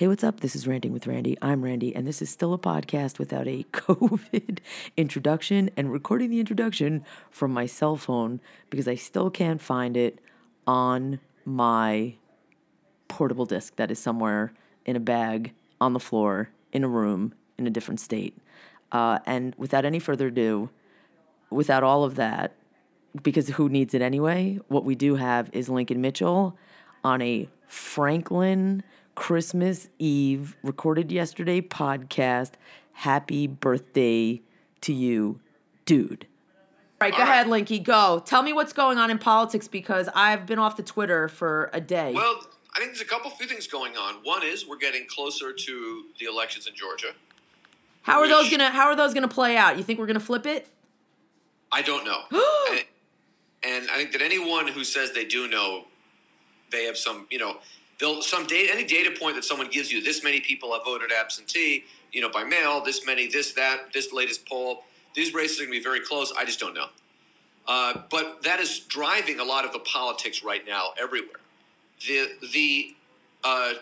Hey, what's up? This is Ranting with Randy. I'm Randy, and this is still a podcast without a COVID introduction and recording the introduction from my cell phone because I still can't find it on my portable disc that is somewhere in a bag on the floor in a room in a different state. Uh, and without any further ado, without all of that, because who needs it anyway? What we do have is Lincoln Mitchell on a Franklin Christmas Eve, recorded yesterday podcast. Happy birthday to you, dude. All right, go ahead, Linky. Go. Tell me what's going on in politics because I've been off the Twitter for a day. Well, I think there's a couple few things going on. One is we're getting closer to the elections in Georgia. how are those gonna How are those gonna play out? You think we're gonna flip it? I don't know. and, and I think that anyone who says they do know, they have some, you know, they'll some data, any data point that someone gives you. This many people have voted absentee, you know, by mail. This many, this that, this latest poll. These races are going to be very close. I just don't know. Uh, but that is driving a lot of the politics right now everywhere. The the uh,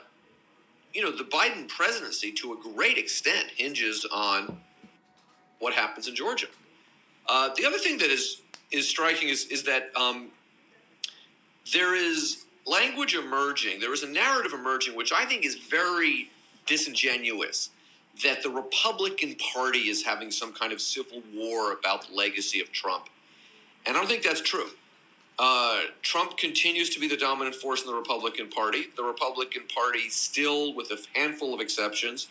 you know the Biden presidency to a great extent hinges on what happens in Georgia. Uh, the other thing that is is striking is is that um, there is language emerging. There is a narrative emerging, which I think is very disingenuous. That the Republican Party is having some kind of civil war about the legacy of Trump, and I don't think that's true. Uh, Trump continues to be the dominant force in the Republican Party. The Republican Party, still, with a handful of exceptions,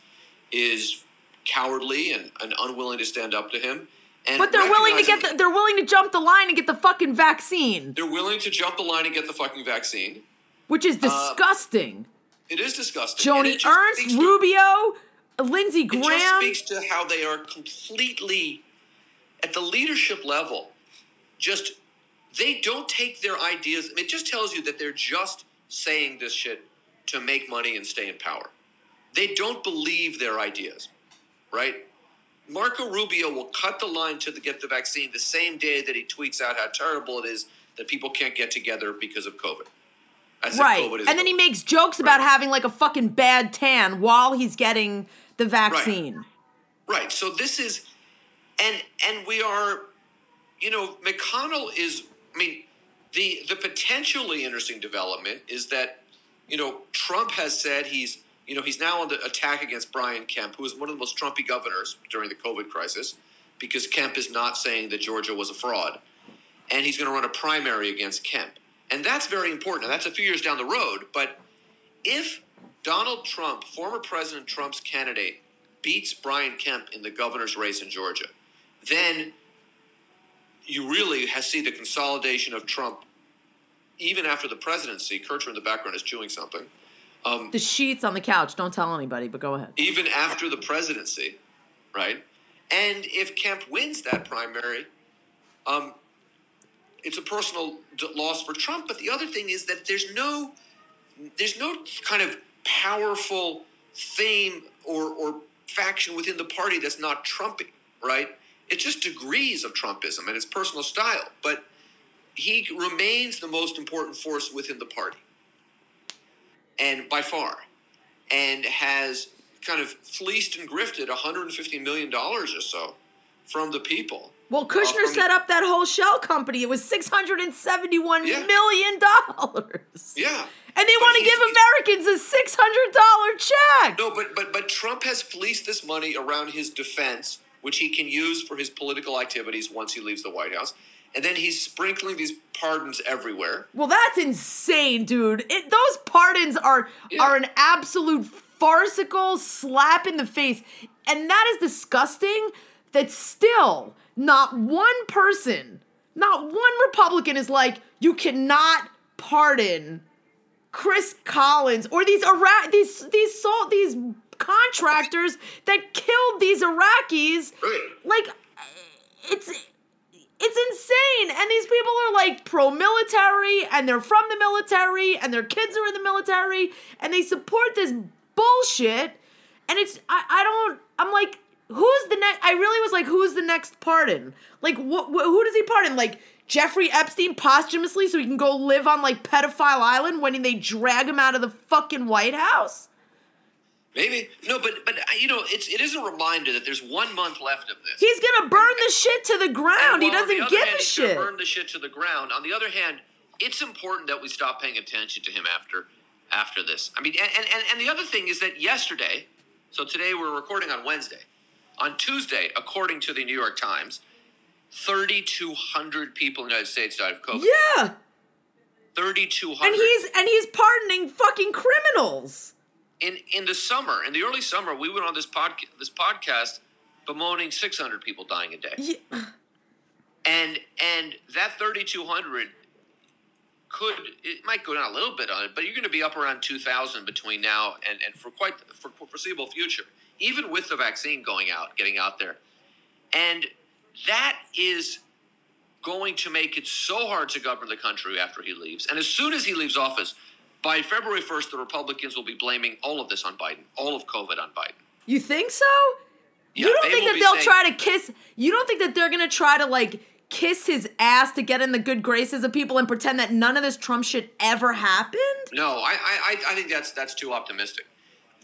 is cowardly and, and unwilling to stand up to him. And but they're willing to get the, they're willing to jump the line and get the fucking vaccine, They're willing to jump the line and get the fucking vaccine. which is disgusting. It is disgusting. Uh, Joni Ernst, to- Rubio, Lindsey Graham. It just speaks to how they are completely at the leadership level. Just they don't take their ideas. It just tells you that they're just saying this shit to make money and stay in power. They don't believe their ideas, right? Marco Rubio will cut the line to the, get the vaccine the same day that he tweets out how terrible it is that people can't get together because of COVID. Right. COVID And then he makes jokes about having like a fucking bad tan while he's getting the vaccine. Right. So this is, and and we are, you know, McConnell is. I mean, the the potentially interesting development is that, you know, Trump has said he's, you know, he's now on the attack against Brian Kemp, who was one of the most Trumpy governors during the COVID crisis, because Kemp is not saying that Georgia was a fraud, and he's going to run a primary against Kemp, and that's very important. Now, that's a few years down the road, but if Donald Trump, former President Trump's candidate, beats Brian Kemp in the governor's race in Georgia, then you really see the consolidation of Trump even after the presidency. Kircher in the background is chewing something. Um, The sheets on the couch. Don't tell anybody, but go ahead. even after the presidency, right? And if Kemp wins that primary, um, it's a personal loss for Trump. But the other thing is that there's no, there's no kind of powerful theme or, or faction within the party that's not Trumpy, right? It's just degrees of Trumpism and it's personal style. But he remains the most important force within the party, and by far and has kind of fleeced and grifted 150 million dollars or so from the people. Well, uh, Kushner from the- set up that whole shell company. It was six hundred and seventy-one Yeah. million dollars. Yeah. And they But want to give Americans a six hundred dollar check. No, but but but Trump has fleeced this money around his defense, which he can use for his political activities once he leaves the White House. And then he's sprinkling these pardons everywhere. Well, that's insane, dude. It, those pardons are Yeah. are an absolute farcical slap in the face, and that is disgusting. That still not one person, not one Republican is like, you cannot pardon Chris Collins or these Iraq these these salt these contractors that killed these Iraqis. Right. Like it's it's insane. And these people are like pro military and they're from the military and their kids are in the military and they support this bullshit. And it's, I, I don't, I'm like, who's the next? I really was like, who's the next pardon? Like, wh- wh- who does he pardon? Like, Jeffrey Epstein posthumously so he can go live on like pedophile island when they drag him out of the fucking White House? Maybe no, but but you know, it's it is a reminder that there's one month left of this. He's gonna burn the shit to the ground. And He while on the doesn't give hand, a shit. Burn the shit to the ground. On the other hand, it's important that we stop paying attention to him after after this. I mean, and and, and the other thing is that yesterday, so today we're recording on Wednesday. On Tuesday, according to the New York Times, 3,200 people in the United States died of COVID. Yeah, 3,200. and he's and he's pardoning fucking criminals. In in the summer, in the early summer, we went on this podcast this podcast bemoaning 600 people dying a day. Yeah. and and that 3200 could it might go down a little bit on it but you're going to be up around 2000 between now and and for quite for foreseeable future even with the vaccine going out getting out there and that is going to make it so hard to govern the country after he leaves and as soon as he leaves office by February 1st the Republicans will be blaming all of this on Biden all of covid on Biden You think so? Yeah, you don't think that they'll saying- try to kiss? You don't think that they're gonna try to like kiss his ass to get in the good graces of people and pretend that none of this Trump shit ever happened? No, I, I, I- I think that's that's too optimistic.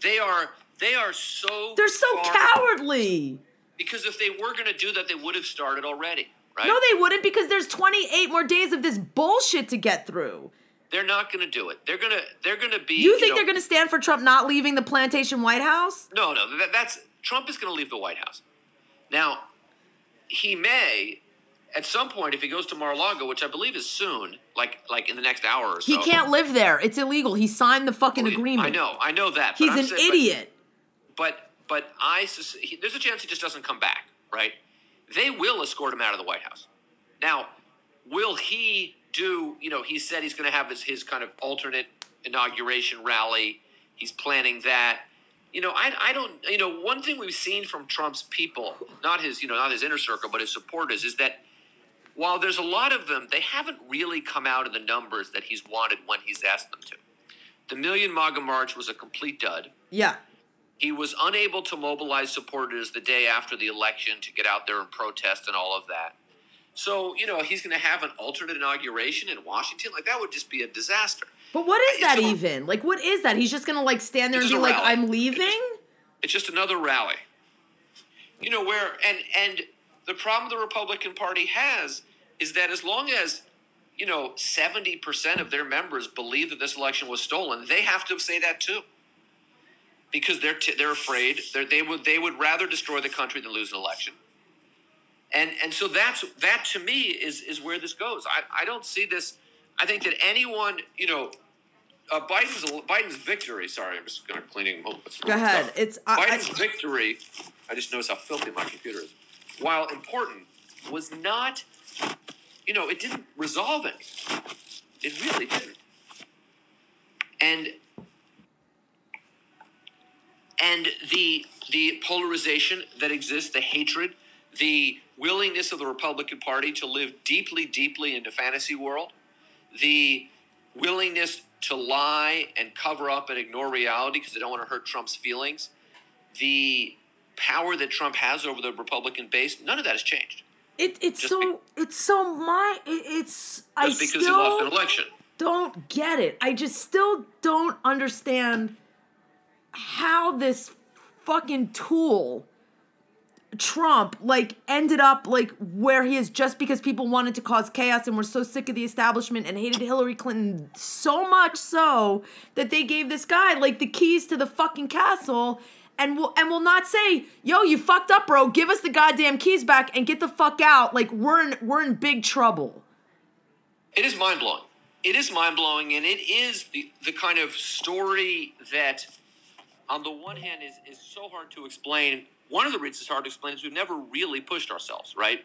They are they are so They're so cowardly. Because if they were going to do that, they would have started already, right? No, they wouldn't because there's 28 more days of this bullshit to get through. They're not going to do it. They're gonna they're gonna be. You think know- they're going to stand for Trump not leaving the plantation White House? No, no. That, that's Trump is going to leave the White House. Now, he may at some point if he goes to Mar-a-Lago, which I believe is soon, like like in the next hour or so. He can't live there. It's illegal. He signed the fucking agreement. I know, I know that. He's an saying- idiot. but but I he, there's a chance he just doesn't come back, right? They will escort him out of the White House. Now, will he do? You know, he said he's going to have his his kind of alternate inauguration rally. He's planning that. You know, I I don't. You know, one thing we've seen from Trump's people, not his you know not his inner circle, but his supporters, is that while there's a lot of them, they haven't really come out in the numbers that he's wanted when he's asked them to. The Million MAGA March was a complete dud. Yeah. He was unable to mobilize supporters the day after the election to get out there and protest and all of that. So, you know, he's going to have an alternate inauguration in Washington. Like, that would just be a disaster. But what is that even? Like, what is that? He's just gonna like stand there and be like, rally. "I'm It's leaving." It's just another rally. You know, where, and, and the problem the Republican Party has is that as long as, you know, 70% of their members believe that this election was stolen, they have to say that too. Because they're, t- they're afraid. They're, they, would, they would rather destroy the country than lose an election. And, and so that's that to me is, is where this goes. I, I don't see this. I think that anyone, you know, uh, Biden's Biden's victory. Sorry, I'm just going to cleaning. Oh, Go ahead. It's I, Biden's I, victory. I just noticed how filthy my computer is. While important, was not. You know, it didn't resolve anything. It really didn't. And and the the polarization that exists, the hatred, the willingness of the Republican Party to live deeply, deeply into fantasy world, the willingness to lie and cover up and ignore reality because they don't want to hurt Trump's feelings, the power that Trump has over the Republican base, none of that has changed. it, it's just so it's so my it, it's I Just because he lost an still election. don't get it. I just still don't understand how this fucking tool Trump like ended up like where he is just because people wanted to cause chaos and were so sick of the establishment and hated Hillary Clinton so much so that they gave this guy like the keys to the fucking castle and will and will not say, "Yo, you fucked up, bro. Give us the goddamn keys back and get the fuck out." Like we're in we're in big trouble. It is mind blowing. It is mind blowing, and it is the, the kind of story that, on the one hand, is, is so hard to explain. One of the reasons it's hard to explain is we've never really pushed ourselves, right?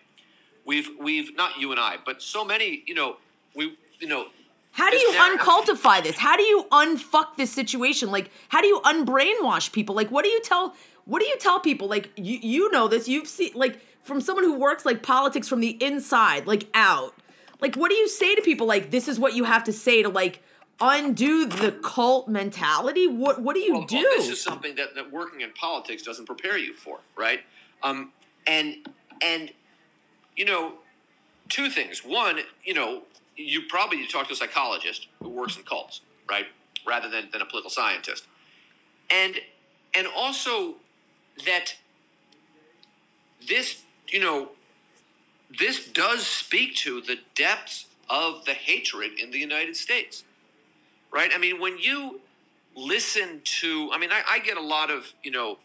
We've we've not you and I, but so many, you know, we you know. How do you never- uncultify this? How do you unfuck this situation? Like, how do you unbrainwash people? Like, what do you tell? What do you tell people? Like, you you know this. You've seen like from someone who works like politics from the inside, like out. Like, what do you say to people? Like, this is what you have to say to like undo the cult mentality. What what do you Well, do? well, this is something that, that working in politics doesn't prepare you for, right? Um, and and you know, two things. One, you know, you probably need to talk to a psychologist who works in cults, right, rather than, than a political scientist. And and also that this, you know, this does speak to the depths of the hatred in the United States, right? I mean, when you listen to, I mean, I, I get a lot of, you know,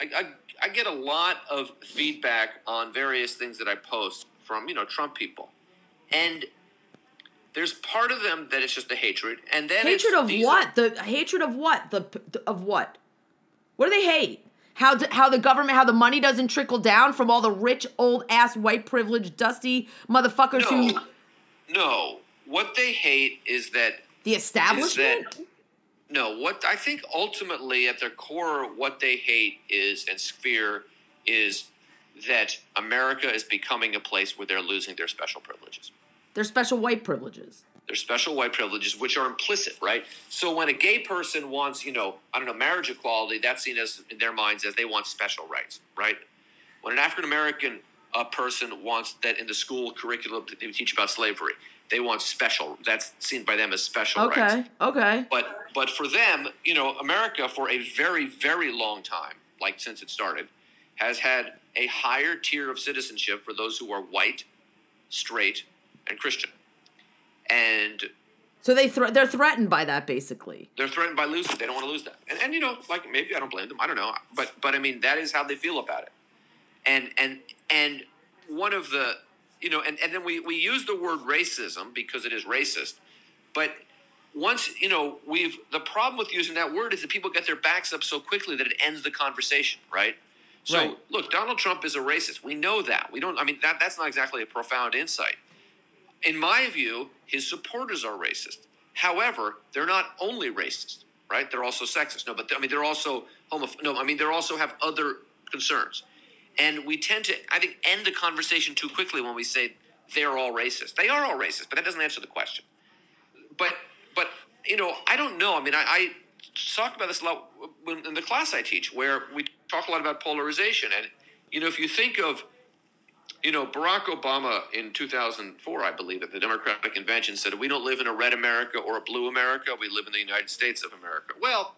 I, I, I get a lot of feedback on various things that I post from, you know, Trump people. And there's part of them that it's just the hatred, and then hatred of what? are- the hatred of what? The of what? What do they hate? How d how the government, how the money doesn't trickle down from all the rich old ass white privileged dusty motherfuckers who no, no. What they hate is that the establishment. no. What I think ultimately at their core, what they hate is and fear is that America is becoming a place where they're losing their special privileges. Their special white privileges. Their special white privileges, which are implicit, right? So when a gay person wants, you know, I don't know, marriage equality, that's seen as in their minds as they want special rights, right? When an African American uh, person wants that in the school curriculum that they teach about slavery, they want special. That's seen by them as special rights. Okay. Okay. But but for them, you know, America for a very very long time, like since it started, has had a higher tier of citizenship for those who are white, straight, and Christian, and So they thre- they're threatened by that basically. they're threatened by losing. They don't want to lose that, and, and you know, like maybe I don't blame them. I don't know, but but I mean that is how they feel about it, and and and one of the you know, and and then we we use the word racism because it is racist, but once you know we've the problem with using that word is that people get their backs up so quickly that it ends the conversation, right? So Right. look, Donald Trump is a racist. We know that. We don't. I mean that that's not exactly a profound insight in my view, his supporters are racist. However, they're not only racist, right? They're also sexist. No, but I mean, they're also homophobic. No, I mean, they also have other concerns. And we tend to, I think, end the conversation too quickly when we say they're all racist. They are all racist, but that doesn't answer the question. But, but you know, I don't know. I mean, I, I talk about this a lot in the class I teach, where we talk a lot about polarization. And you know, if you think of you know, Barack Obama in 2004, I believe, at the Democratic Convention said, We don't live in a red America or a blue America. We live in the United States of America. Well,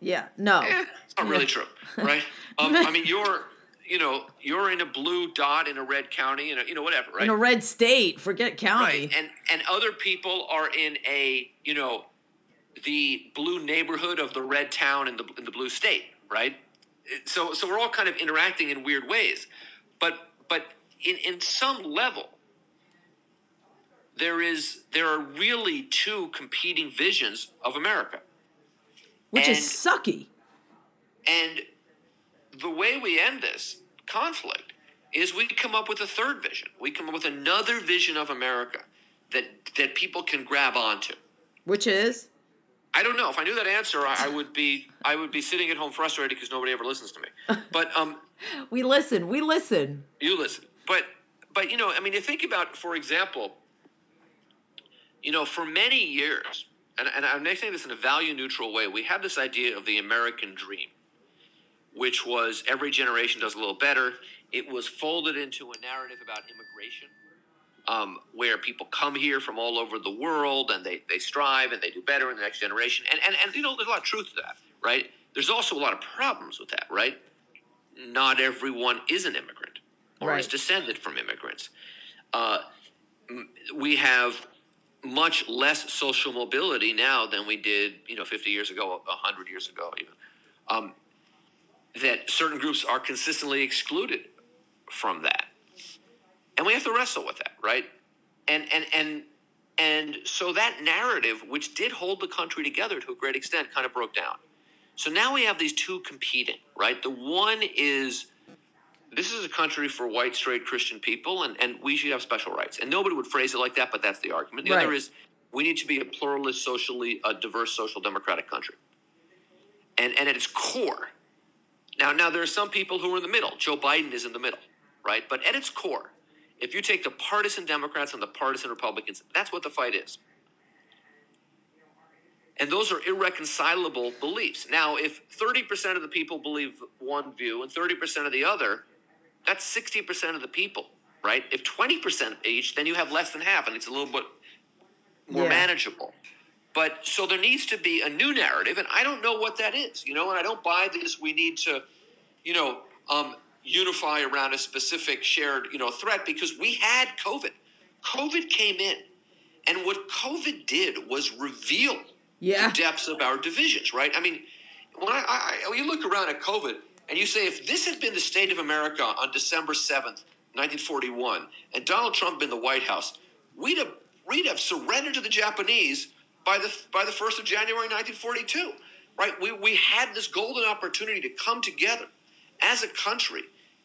Yeah. No. eh, it's not really true, right? Um, I mean, you're, you know, you're in a blue dot in a red county, and you know, whatever, right? In a red state, forget county. Right, and and other people are in a you know the blue neighborhood of the red town in the in the blue state, right? So so we're all kind of interacting in weird ways, but but in in some level there is there are really two competing visions of America, which is sucky. and the way we end this conflict is we come up with a third vision. We come up with another vision of America that that people can grab onto. Which is I don't know. If I knew that answer, I, I would be I would be sitting at home frustrated because nobody ever listens to me. But um, we listen. We listen. you listen. But but you know, I mean, you think about, for example, you know, for many years, and, and I'm saying this in a value neutral way, we had this idea of the American dream, which was every generation does a little better. It was folded into a narrative about immigration, um, where people come here from all over the world and they, they strive and they do better in the next generation. And, and, and, you know, there's a lot of truth to that, right? There's also a lot of problems with that, right? Not everyone is an immigrant or is descended from immigrants. Uh, we have much less social mobility now than we did, you know, 50 years ago, 100 years ago, even. Um, that certain groups are consistently excluded from that, and we have to wrestle with that, right? And and and and so that narrative, which did hold the country together to a great extent, kind of broke down. So now we have these two competing, right? The one is this is a country for white, straight Christian people, and, and we should have special rights. And nobody would phrase it like that, but that's the argument. The other is we need to be a pluralist, socially a diverse, social democratic country. And and at its core, now now there are some people who are in the middle. Joe Biden is in the middle, right? But at its core, if you take the partisan Democrats and the partisan Republicans, that's what the fight is. And those are irreconcilable beliefs. Now, if 30% of the people believe one view and 30% of the other, that's 60% of the people, right? If 20% each, then you have less than half, and it's a little bit more Yeah. manageable. But so there needs to be a new narrative, and I don't know what that is, you know, and I don't buy this. We need to, you know, um, unify around a specific shared, you know, threat because we had COVID. COVID came in, and what COVID did was reveal Yeah. the depths of our divisions, right? I mean, when I, I, I- when you look around at COVID and you say, if this had been the state of America on December 7th, 1941, and Donald Trump been the White House, we'd have, we'd have surrendered to the Japanese by the, by the 1st of January 1942, right? We, we had this golden opportunity to come together as a country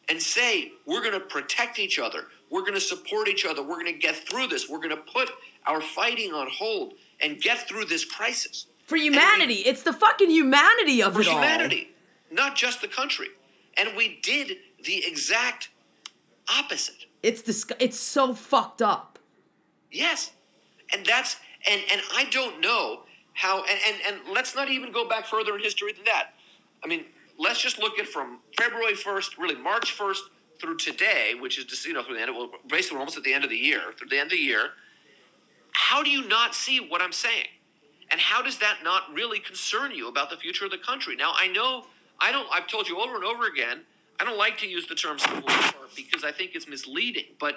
and say, we're going to protect each other. We're going to support each other. We're going to get through this. We're going to put our fighting on hold and get through this crisis For humanity. It's the fucking humanity of for it all. humanity, not just the country. And we did the exact opposite. It's dis- it's so fucked up. Yes. And that's and and I don't know how and, and and let's not even go back further in history than that. I mean, let's just look at from February 1st, really March 1st through today, which is just you know through the end of well, basically we're almost at the end of the year, through the end of the year. How do you not see what I'm saying? And how does that not really concern you about the future of the country? Now, I know I don't. I've told you over and over again. I don't like to use the term civil war because I think it's misleading. But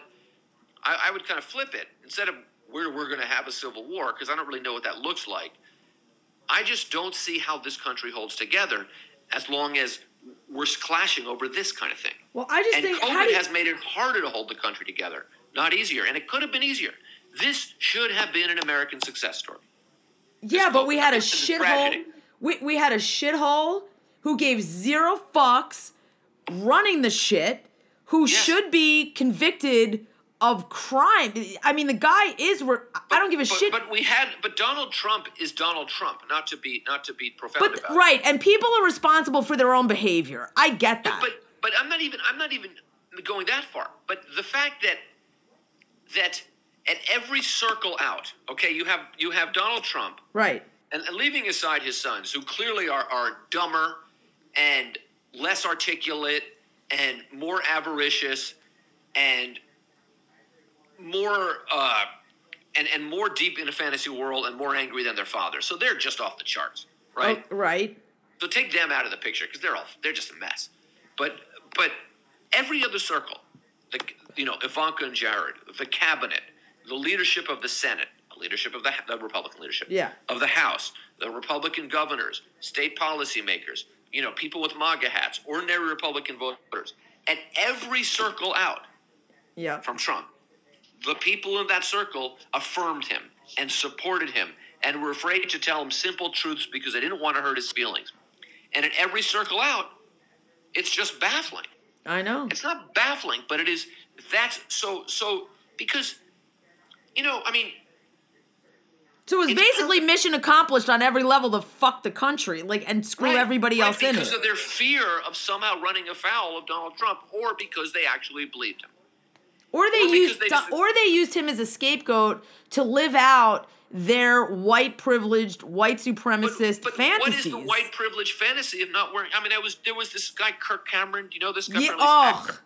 I, I would kind of flip it instead of where we're going to have a civil war because I don't really know what that looks like. I just don't see how this country holds together as long as we're clashing over this kind of thing. Well, I just And think COVID you- has made it harder to hold the country together, not easier. And it could have been easier. This should have been an American success story. Yeah, but we had This a shithole. We we had a shithole who gave zero fucks running the shit, who Yes. should be convicted of crime. I mean, the guy is. Re- I don't give a but, shit. But we had, but Donald Trump is Donald Trump. Not to be, not to be profound But about it. right, and people are responsible for their own behavior. I get that. But but I'm not even I'm not even going that far. But the fact that that at every circle out, okay, you have you have Donald Trump, right. and, and leaving aside his sons, who clearly are are dumber and less articulate and more avaricious and more uh, and and more deep in a fantasy world and more angry than their father. So they're just off the charts, right? Oh, right. So take them out of the picture because they're all they're just a mess. But but every other circle, the you know Ivanka and Jared, the cabinet, the leadership of the Senate, the leadership of the, the Republican leadership, Yeah. of the House, the Republican governors, state policymakers, you know people with MAGA hats, ordinary Republican voters, at every circle out Yeah. from Trump. The people in that circle affirmed him and supported him and were afraid to tell him simple truths because they didn't want to hurt his feelings. And in every circle out, it's just baffling. I know. It's not baffling, but it is that's so so because you know, I mean, So it was It's basically mission accomplished on every level to fuck the country, like and screw right, everybody right, else in because of their fear of somehow running afoul of Donald Trump or because they actually believed him. Or they Or used they just- or they used him as a scapegoat to live out their white privileged white supremacist but fantasies. what is the white privilege fantasy of not wearing? I mean, I was there was this guy Kirk Cameron. Do you know this guy? Yeah, Or at least oh, actor.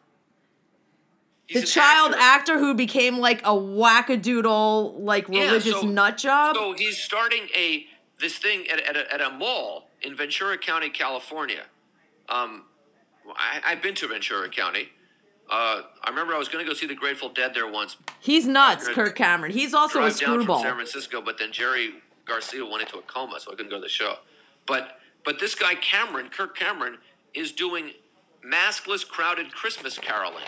The child actor. actor. who became like a wackadoodle, like Yeah, religious so- nut job. So he's starting a this thing at, at, a, at a mall in Ventura County, California. Um, I, I've been to Ventura County. Uh, I remember I was going to go see the Grateful Dead there once. He's nuts. Kirk Cameron. He's also a drive down from. San Francisco, but then Jerry Garcia went into a coma, so I couldn't go to the show. But but this guy Cameron, Kirk Cameron, is doing maskless, crowded Christmas caroling,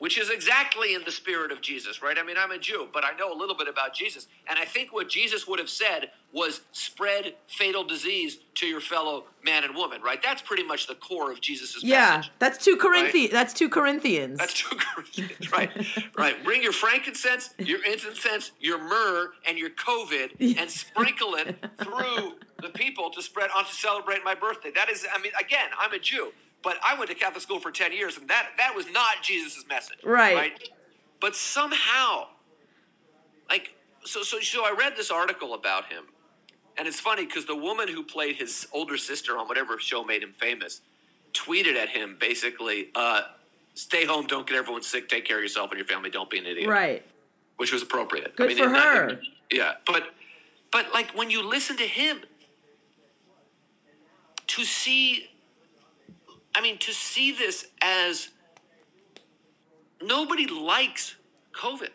which is exactly in the spirit of Jesus, right? I mean, I'm a Jew, but I know a little bit about Jesus, and I think what Jesus would have said was spread fatal disease to your fellow man and woman, right? That's pretty much the core of Jesus' Yeah, message. Yeah, that's two Corinthians. That's two Corinthians. That's two Corinthians, right? right. Bring your frankincense, your incense, your myrrh, and your COVID, and sprinkle it through the people to spread on to celebrate my birthday. That is, I mean, again, I'm a Jew, but I went to Catholic school for ten years, and that that was not Jesus' message, Right. But somehow, like, so so so, I read this article about him, and it's funny because the woman who played his older sister on whatever show made him famous tweeted at him basically, uh, "Stay home, don't get everyone sick, take care of yourself and your family, don't be an idiot." right. Which was appropriate. Good for in that- her. yeah, but But like when you listen to him, to see, I mean, to see this as nobody likes COVID,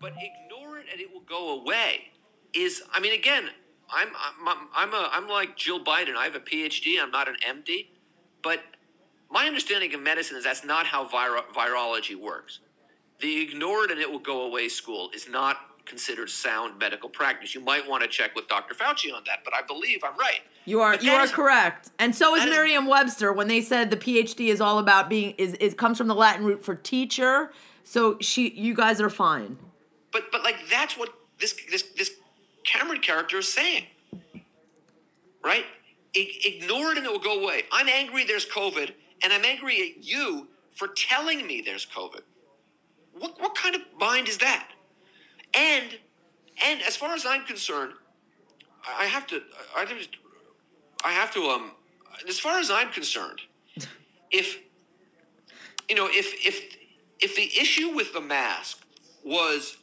but ignore it and it will go away. Is I mean, again, I'm I'm I'm a I'm like Jill Biden. I have a PhD. I'm not an MD, but my understanding of medicine is that's not how viro- virology works. The ignore it and it will go away school is not considered sound medical practice. You might want to check with Dr. Fauci on that, but I believe I'm right. You are you are is- correct. And so is Merriam-Webster when they said the PhD is all about being is it comes from the Latin root for teacher. So she you guys are fine. But but like that's what this this this Cameron character is saying, right? I- ignore it and it will go away. I'm angry. There's COVID, and I'm angry at you for telling me there's COVID. What what kind of mind is that? And and as far as I'm concerned, I have to I just I have to um as far as I'm concerned, if you know if if if the issue with the mask was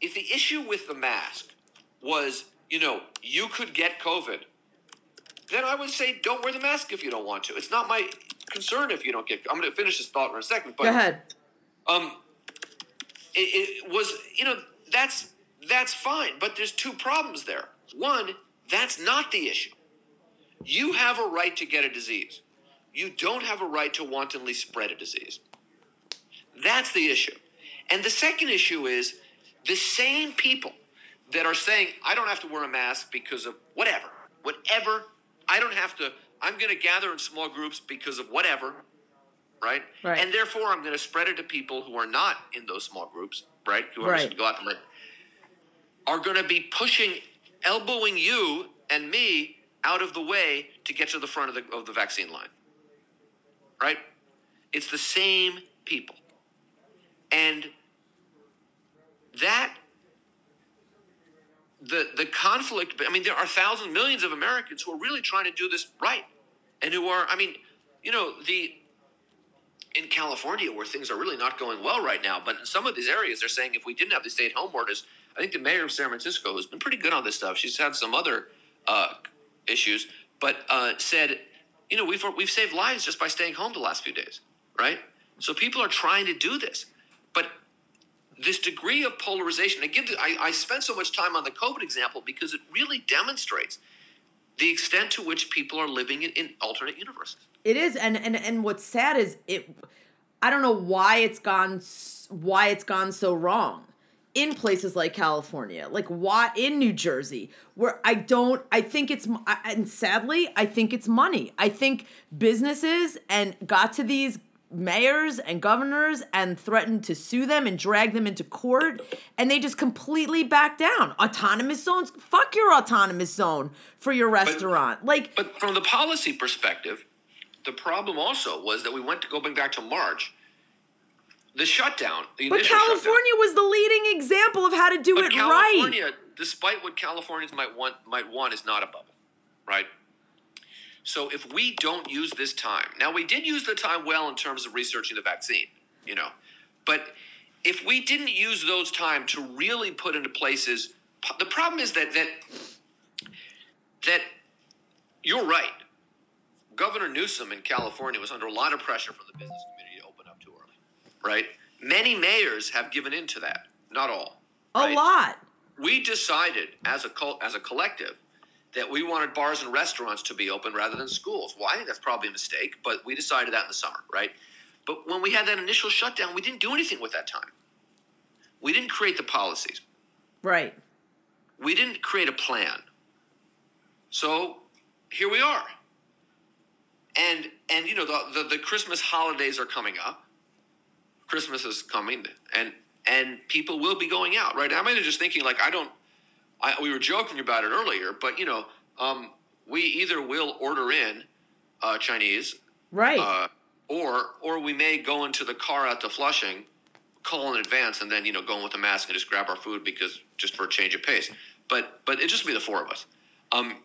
if the issue with the mask was, you know, you could get COVID, then I would say don't wear the mask if you don't want to. It's not my concern if you don't get. I'm going to finish this thought in a second, but Go ahead. um, it, it was, you know, that's that's fine, but there's two problems there. One, that's not the issue. You have a right to get a disease. You don't have a right to wantonly spread a disease. That's the issue. And the second issue is the same people that are saying, I don't have to wear a mask because of whatever, whatever. I don't have to, I'm going to gather in small groups because of whatever, right? Right. And therefore, I'm going to spread it to people who are not in those small groups, right? Who are Right. just go out and are going to be pushing, elbowing you and me out of the way to get to the front of the, of the vaccine line, right? It's the same people. And that the the conflict i mean there are thousands millions of americans who are really trying to do this right and who are i mean you know the in california where things are really not going well right now but in some of these areas they're saying if we didn't have the stay at home orders i think the mayor of san francisco has been pretty good on this stuff she's had some other uh, issues but uh, said you know we've we've saved lives just by staying home the last few days right so people are trying to do this but this degree of polarization. Give. I, I spent so much time on the COVID example because it really demonstrates the extent to which people are living in, in alternate universes. It is, and and and what's sad is it. I don't know why it's gone why it's gone so wrong in places like California, like why in New Jersey, where I don't. I think it's and sadly, I think it's money. I think businesses and got to these mayors and governors and threatened to sue them and drag them into court and they just completely back down autonomous zones fuck your autonomous zone for your restaurant like But from the policy perspective, the problem also was that we went to going back to March. The shutdown, the But initial shutdown. California was the leading example of how to do But it right. California, despite what Californians might want, might want, is not a bubble, right? So if we don't use this time, now we did use the time well in terms of researching the vaccine, you know, but if we didn't use those time to really put into places, the problem is that that that you're right. Governor Newsom in California was under a lot of pressure from the business right? Many mayors have given in to that, not all. A lot. we decided as a col- as a collective that we wanted bars and restaurants to be open rather than schools. Why? That's probably a mistake, but we decided that in the summer, right? But when we had that initial shutdown, we didn't do anything with that time. We didn't create the policies. Right. We didn't create a plan. So here we are. And and you know the, the the Christmas holidays are coming up. Christmas is coming, and and people will be going out, right? I'm just thinking like I don't. I, we were joking about it earlier, but you know, um, we either will order in uh, Chinese, Right. uh, or or we may go into the car out to Flushing, call in advance, and then you know go in with a mask and just grab our food because just for a change of pace. But but it just be the four of us, um,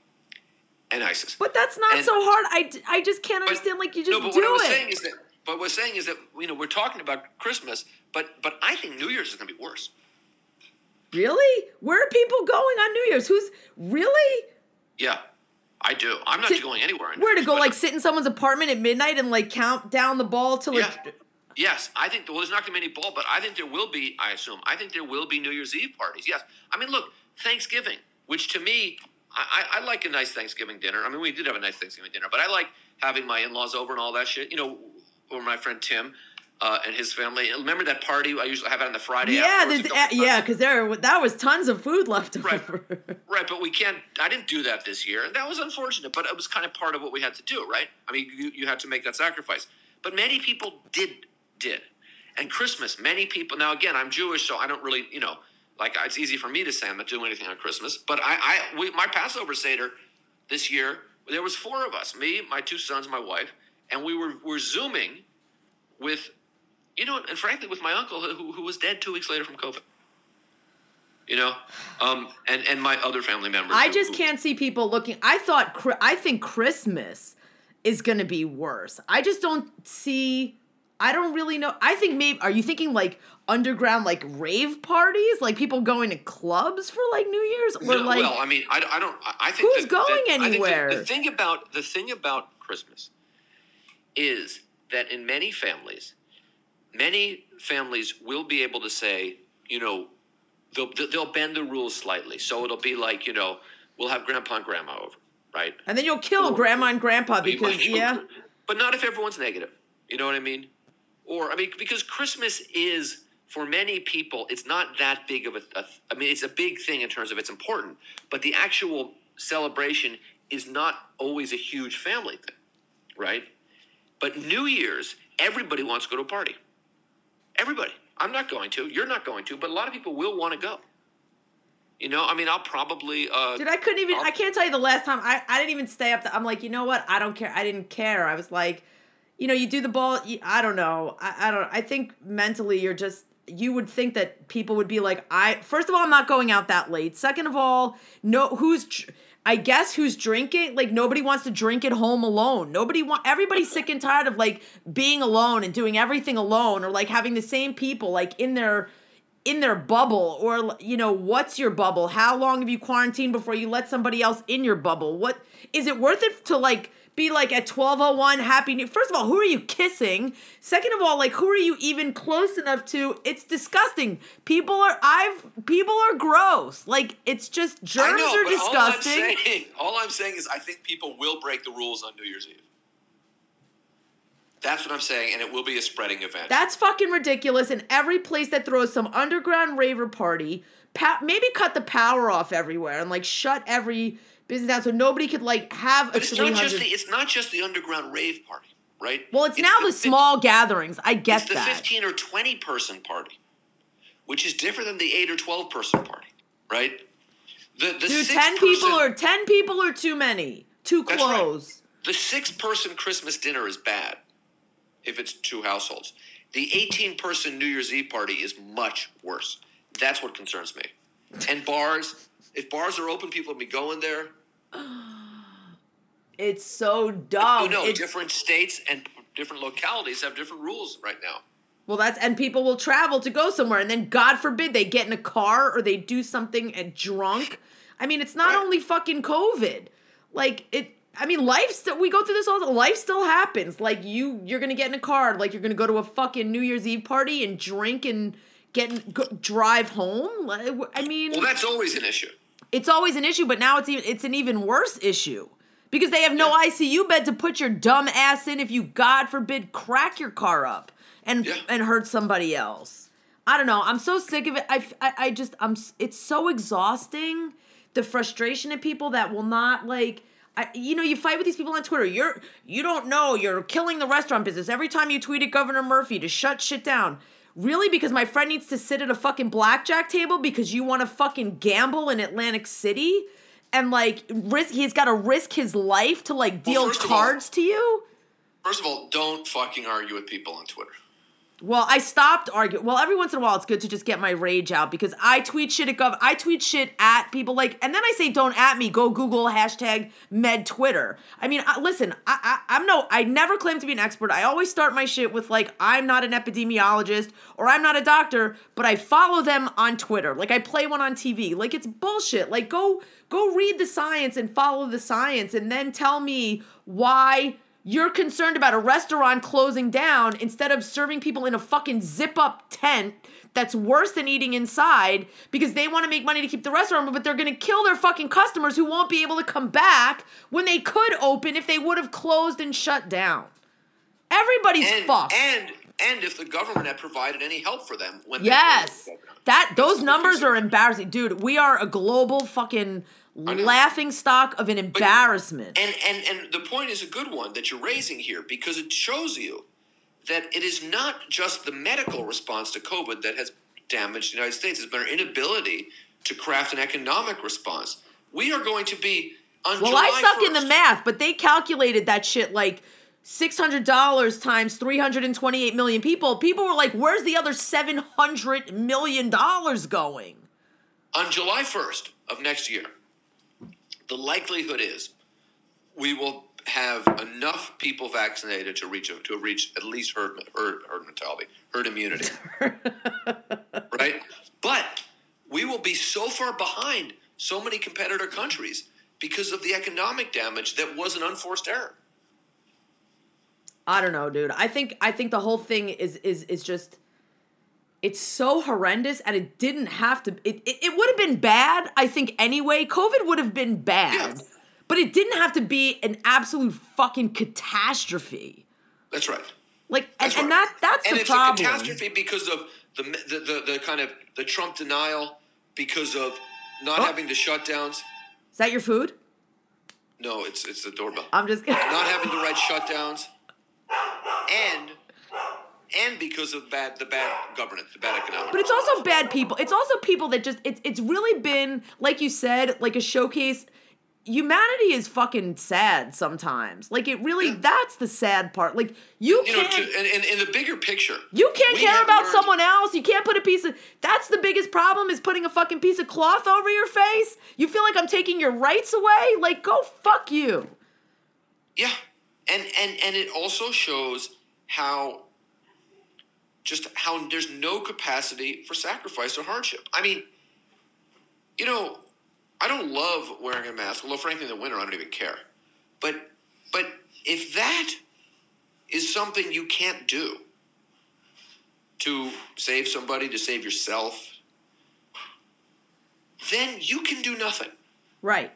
and ISIS. but that's not and- so hard. I, I just can't But- understand. Like you just no, but do what I was it. saying is that but what we're saying is that you know we're talking about Christmas, but but I think New Year's is going to be worse. Really? Where are people going on New Year's? Who's really? Yeah, I do. I'm not To- going anywhere. on New Where to Year's, go? Like sit in someone's apartment at midnight and like count down the ball till Yeah. like. Yes, I think well, there's not going to be any ball, but I think there will be. I assume. I think there will be New Year's Eve parties. Yes, I mean, look, Thanksgiving, which to me, I, I, I like a nice Thanksgiving dinner. I mean, we did have a nice Thanksgiving dinner, but I like having my in-laws over and all that shit. You know, or my friend Tim uh, and his family. Remember that party I usually have it on the Friday? Yeah, the, to go with uh, yeah, because there that was tons of food left Right. over. Right, but we can't. I didn't do that this year, and that was unfortunate. But it was kind of part of what we had to do, right? I mean, you, you had to make that sacrifice. But many people did did, and Christmas. Many people. Now, again, I'm Jewish, so I don't really, you know, like it's easy for me to say I'm not doing anything on Christmas. But I, I, we, my Passover seder this year, there was four of us: me, my two sons, my wife, and we were were zooming with, you know, and frankly, with my uncle who, who was dead two weeks later from COVID. You know, um, and and my other family members. I who- just who- can't see people looking. I thought. I think Christmas is going to be worse. I just don't see. I don't really know. I think maybe. Are you thinking like underground, like rave parties, like people going to clubs for like New Year's, or No, like? well, I mean, I, I don't. I- think Who's that- going that- think the- anywhere? the thing about the thing about Christmas is that in many families, many families will be able to say, you know, they'll they'll bend the rules slightly. So it'll be like, you know, we'll have grandpa and grandma over, right? and then you'll kill grandma and grandpa because yeah. But not if everyone's negative. You know what I mean? Or I mean, because Christmas is for many people, it's not that big of a. a I mean, it's a big thing in terms of it's important, but the actual celebration is not always a huge family thing, right? But New Year's, everybody wants to go to a party. Everybody. I'm not going to. You're not going to. But a lot of people will want to go. You know, I mean, I'll probably. Uh, Dude, I couldn't even. I'll- I can't tell you the last time. I, I didn't even stay up. To, I'm like, you know what? I don't care. I didn't care. I was like, you know, you do the ball. you- I don't know. I, I don't. I think mentally, you're just. You would think that people would be like, I. First of all, I'm not going out that late. Second of all, no. Who's? I guess who's drinking? Like nobody wants to drink at home alone. Nobody want. Everybody's sick and tired of like being alone and doing everything alone, or like having the same people like in their in their bubble or you know what's your bubble how long have you quarantined before you let somebody else in your bubble what is it worth it to like be like at 1201 happy new first of all who are you kissing second of all like who are you even close enough to it's disgusting people are i've people are gross like it's just germs know, are disgusting All I'm, saying, all I'm saying is I think people will break the rules on New Year's Eve. That's what I'm saying, and it will be a spreading event. That's fucking ridiculous. And every place that throws some underground raver party, pa- maybe cut the power off everywhere and like shut every business down so nobody could like have a but it's not 300. just the it's not just the underground rave party, right? well, it's, now the, fif- small gatherings. I get It's the that. 15 or 20 person party, which is different than the 8 or 12 person party, right? The the Dude, six 10 people or 10 people are too many. Too That's right. close. The six person Christmas dinner is bad if it's two households. The 18 person New Year's Eve party is much worse. That's what concerns me. And bars, if bars are open, people will be going there. It's so dumb. you know, It's- different states and different localities have different rules right now. Well, that's and people will travel to go somewhere, and then God forbid they get in a car or they do something and drunk. I mean, it's not Right. only fucking COVID. Like it. I mean, life still. We go through this all. the Life still happens. Like you, you're gonna get in a car. Like you're gonna go to a fucking New Year's Eve party and drink and get in- go, drive home. I mean, Well, that's always an issue. It's always an issue, but now it's even it's an even worse issue because they have no Yeah. ICU bed to put your dumb ass in if you God forbid crack your car up and Yeah. and hurt somebody else. I don't know. I'm so sick of it. I, I, I just I'm it's so exhausting the frustration of people that will not like I, you know, you fight with these people on Twitter. You're you don't know. You're killing the restaurant business. Every time you tweet at Governor Murphy to shut shit down. Really? Because my friend needs to sit at a fucking blackjack table because you want to fucking gamble in Atlantic City and like risk he's got to risk his life to like deal first of all- cards to you? First of all, don't fucking argue with people on Twitter. Well, I stopped arguing. Well, every once in a while, it's good to just get my rage out because I tweet shit at gov. I tweet shit at people like, and then I say, "Don't at me." Go Google hashtag Med Twitter. I mean, I, listen, I, I I'm no, I never claim to be an expert. I always start my shit with like, "I'm not an epidemiologist" or "I'm not a doctor," but I follow them on Twitter. Like I play one on TV. Like it's bullshit. Like go go read the science and follow the science, and then tell me why you're concerned about a restaurant closing down instead of serving people in a fucking zip up tent that's worse than eating inside because they want to make money to keep the restaurant, but they're going to kill their fucking customers who won't be able to come back when they could open if they would have closed and shut down. Everybody's and, fucked. And and if the government had provided any help for them when yes, that those numbers are embarrassing, dude. We are a global fucking laughing stock of an embarrassment. And and and the point is a good one that you're raising here because it shows you that it is not just the medical response to COVID that has damaged the United States. It's been our inability to craft an economic response. We are going to be on well, July I suck 1st, in the math, but they calculated that shit like six hundred dollars times three hundred and twenty-eight million people. People were like, "Where's the other seven hundred million dollars going?" on July 1st of next year, the likelihood is we will have enough people vaccinated to reach to reach at least herd herd, herd mentality, herd immunity, right? But we will be so far behind so many competitor countries because of the economic damage that was an unforced error. I don't know, dude. I think I think the whole thing is is is just it's so horrendous and it didn't have to it it, it would have been bad, I think anyway. COVID would have been bad. Yeah. But it didn't have to be an absolute fucking catastrophe. That's right. Like and, That's and right. that that's and the it's problem. a catastrophe because of the, the the the kind of the Trump denial, because of not Oh. having the shutdowns. Is that your food? No, it's it's the doorbell. I'm just not having the right shutdowns, and and because of bad the bad governance, the bad economic. But it's also bad people. It's also people that just it's it's really been like you said, like a showcase. Humanity is fucking sad sometimes. Like it really that's the sad part. Like you you know, can't to, and, and in the bigger picture, you can't care about learned- someone else. You can't put a piece of that's the biggest problem is putting a fucking piece of cloth over your face. You feel like I'm taking your rights away? Like go fuck you. Yeah, and and and it also shows how just how there's no capacity for sacrifice or hardship. I mean, you know, I don't love wearing a mask. Although, frankly, in the winter, I don't even care. But but if that is something you can't do to save somebody, to save yourself, then you can do nothing Right.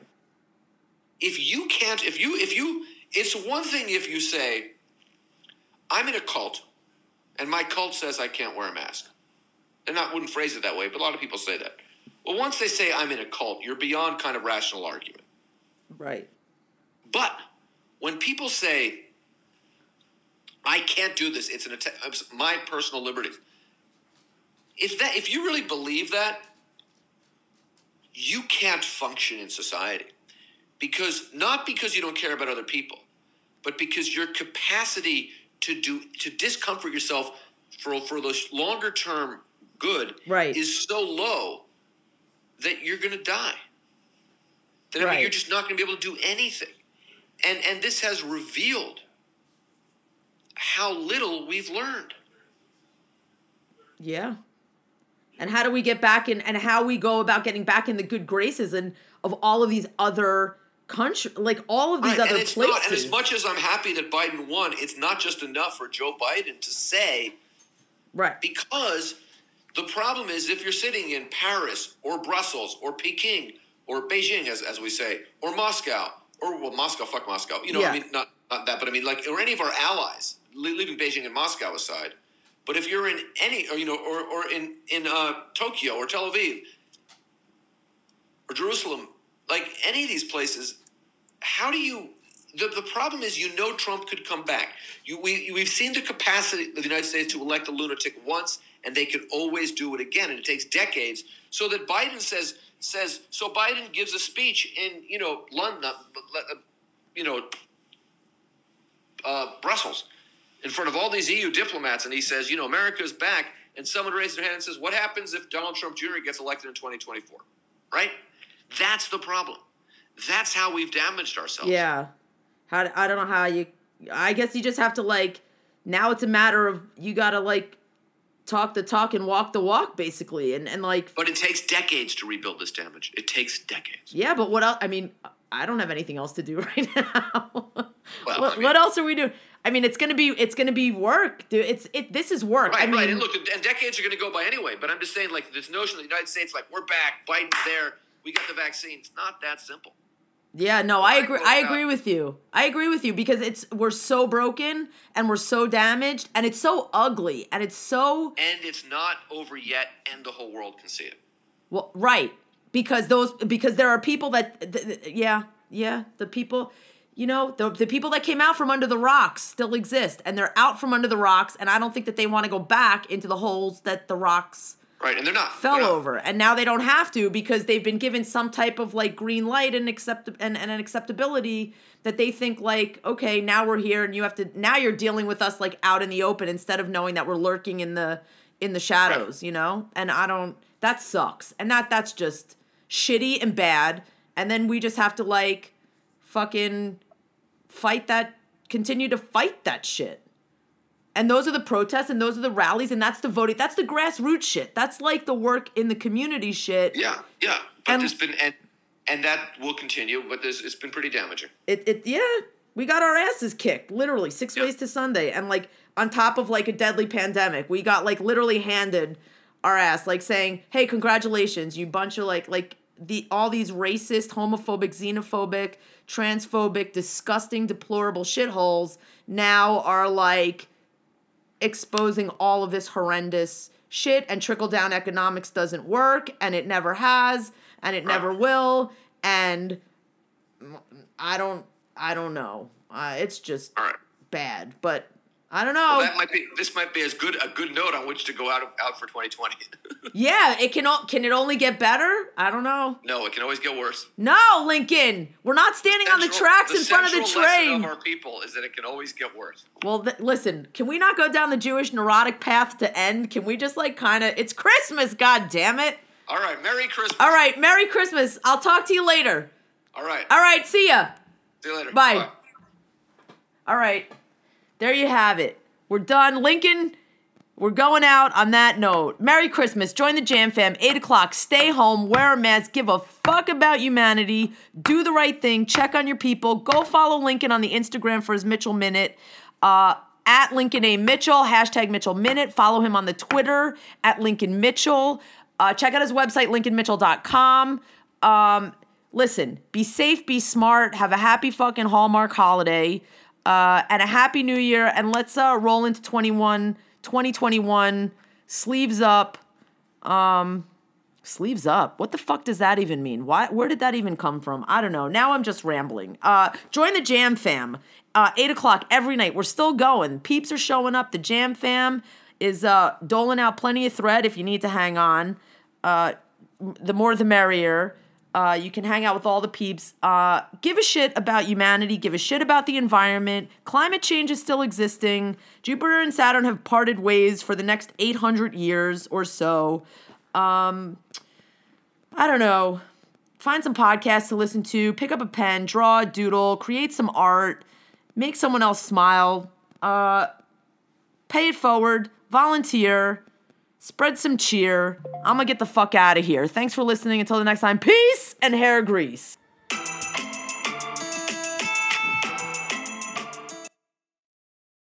if you can't if you if you it's one thing if you say i'm in a cult and my cult says i can't wear a mask. And i wouldn't phrase it that way but a lot of people say that. Well once they say i'm in a cult you're beyond kind of rational argument. Right. but when people say i can't do this it's an attack it's my personal liberties if that if you really believe that you can't function in society. Because not because you don't care about other people but because your capacity to do to discomfort yourself for for the longer term good Right. is so low that you're going to die that I mean, you're just not going to be able to do anything and and this has revealed how little we've learned Yeah. And how do we get back in and how we go about getting back in the good graces and of all of these other country like all of these Right, other and places. not and as much as i'm happy that biden won it's not just enough for joe biden to say right. because the problem is if you're sitting in Paris or Brussels or Peking or Beijing, as, as we say, or Moscow, or well, Moscow, fuck Moscow. You know, Yeah. I mean, not, not that, but I mean, like, or any of our allies, leaving Beijing and Moscow aside. But if you're in any, or, you know, or, or in, in uh, Tokyo or Tel Aviv or Jerusalem, like any of these places, how do you the, the problem is you know Trump could come back. You, we, we've seen the capacity of the United States to elect a lunatic once, and they can always do it again, and it takes decades. So that Biden says says so. Biden gives a speech in you know London, uh, you know uh, Brussels, in front of all these EU diplomats, and he says, you know, America's back. And someone raises their hand and says, what happens if Donald Trump Jr. gets elected in 2024? Right? That's the problem. That's how we've damaged ourselves. Yeah. How I don't know how you. I guess you just have to like. Now it's a matter of you gotta like talk the talk and walk the walk, basically, and and like. But it takes decades to rebuild this damage. It takes decades. Yeah, but what else? I mean, I don't have anything else to do right now. Well, what, I mean- what else are we doing? I mean, it's gonna be it's gonna be work, dude. It's it. This is work. Right, I mean, right. And look, and decades are going to go by anyway. But I'm just saying, like this notion of the United States, like we're back, Biden's there, we got the vaccine. It's not that simple. Yeah, no, I agree. I agree with you. I agree with you because it's we're so broken and we're so damaged and it's so ugly and it's so And it's not over yet, and the whole world can see it. well, right because those because there are people that th- th- yeah yeah the people you know the the people that came out from under the rocks still exist and they're out from under the rocks and I don't think that they want to go back into the holes that the rocks Right, and they're not. Fell they're not. over and now they don't have to because they've been given some type of like green light and accept and, and an acceptability that they think like okay now we're here and you have to now you're dealing with us like out in the open instead of knowing that we're lurking in the in the shadows you know? And i don't that sucks. And that that's just shitty and bad. And then we just have to like fucking fight that continue to fight that shit and those are the protests and those are the rallies and that's the voting. That's the grassroots shit. That's like the work in the community shit. Yeah, yeah. But And- there's been and and that will continue. But there's, it's been pretty damaging. It it yeah, we got our asses kicked, literally six Yeah. ways to Sunday. And like on top of like a deadly pandemic, we got like literally handed our ass, like saying, Hey, congratulations, you bunch of like like the all these racist, homophobic, xenophobic, transphobic, disgusting, deplorable shitholes now are like exposing all of this horrendous shit and trickle down economics doesn't work and it never has and it never will and I don't I don't know. Uh, it's just bad, but I don't know. That might be. This might be as good a good note on which to go out out for 2020. yeah, it can can it only get better? I don't know. no, it can always get worse. No, Lincoln, we're not standing on the Central- tracks in front of the central lesson train. of our people is that it can always get worse. Well, th- listen, can we not go down the Jewish neurotic path to end? Can we just like kind of? It's Christmas, god damn it! All right, Merry Christmas. All right, Merry Christmas. I'll talk to you later. All right. All right, see ya. See you later. Bye. All right, there you have it. We're done. Lincoln, we're going out on that note. Merry Christmas. Join the Jam Fam. 8 o'clock. Stay home. Wear a mask. Give a fuck about humanity. Do the right thing. Check on your people. Go follow Lincoln on the Instagram for his Mitchell Minute. Uh, at Lincoln A. Mitchell, hashtag Mitchell Minute. Follow him on the Twitter at Lincoln Mitchell. Uh, check out his website, lincolnmitchell.com. Um, listen, be safe, be smart, have a happy fucking Hallmark holiday, uh, and a happy new year. And let's uh, roll into 21, 2021, sleeves up. Um, sleeves up. What the fuck does that even mean? Why? Where did that even come from? I don't know. Now I'm just rambling. Uh, join the Jam Fam. Uh, eight o'clock every night. We're still going. Peeps are showing up. The Jam Fam is uh, doling out plenty of thread if you need to hang on. Uh, the more the merrier. Uh, you can hang out with all the peeps. Uh, give a shit about humanity. Give a shit about the environment. Climate change is still existing. Jupiter and Saturn have parted ways for the next 800 years or so. Um, I don't know. Find some podcasts to listen to. Pick up a pen, draw a doodle, create some art, make someone else smile. Uh, pay it forward. Volunteer. Spread some cheer. I'm gonna get the fuck out of here. Thanks for listening. Until the next time, peace and hair grease.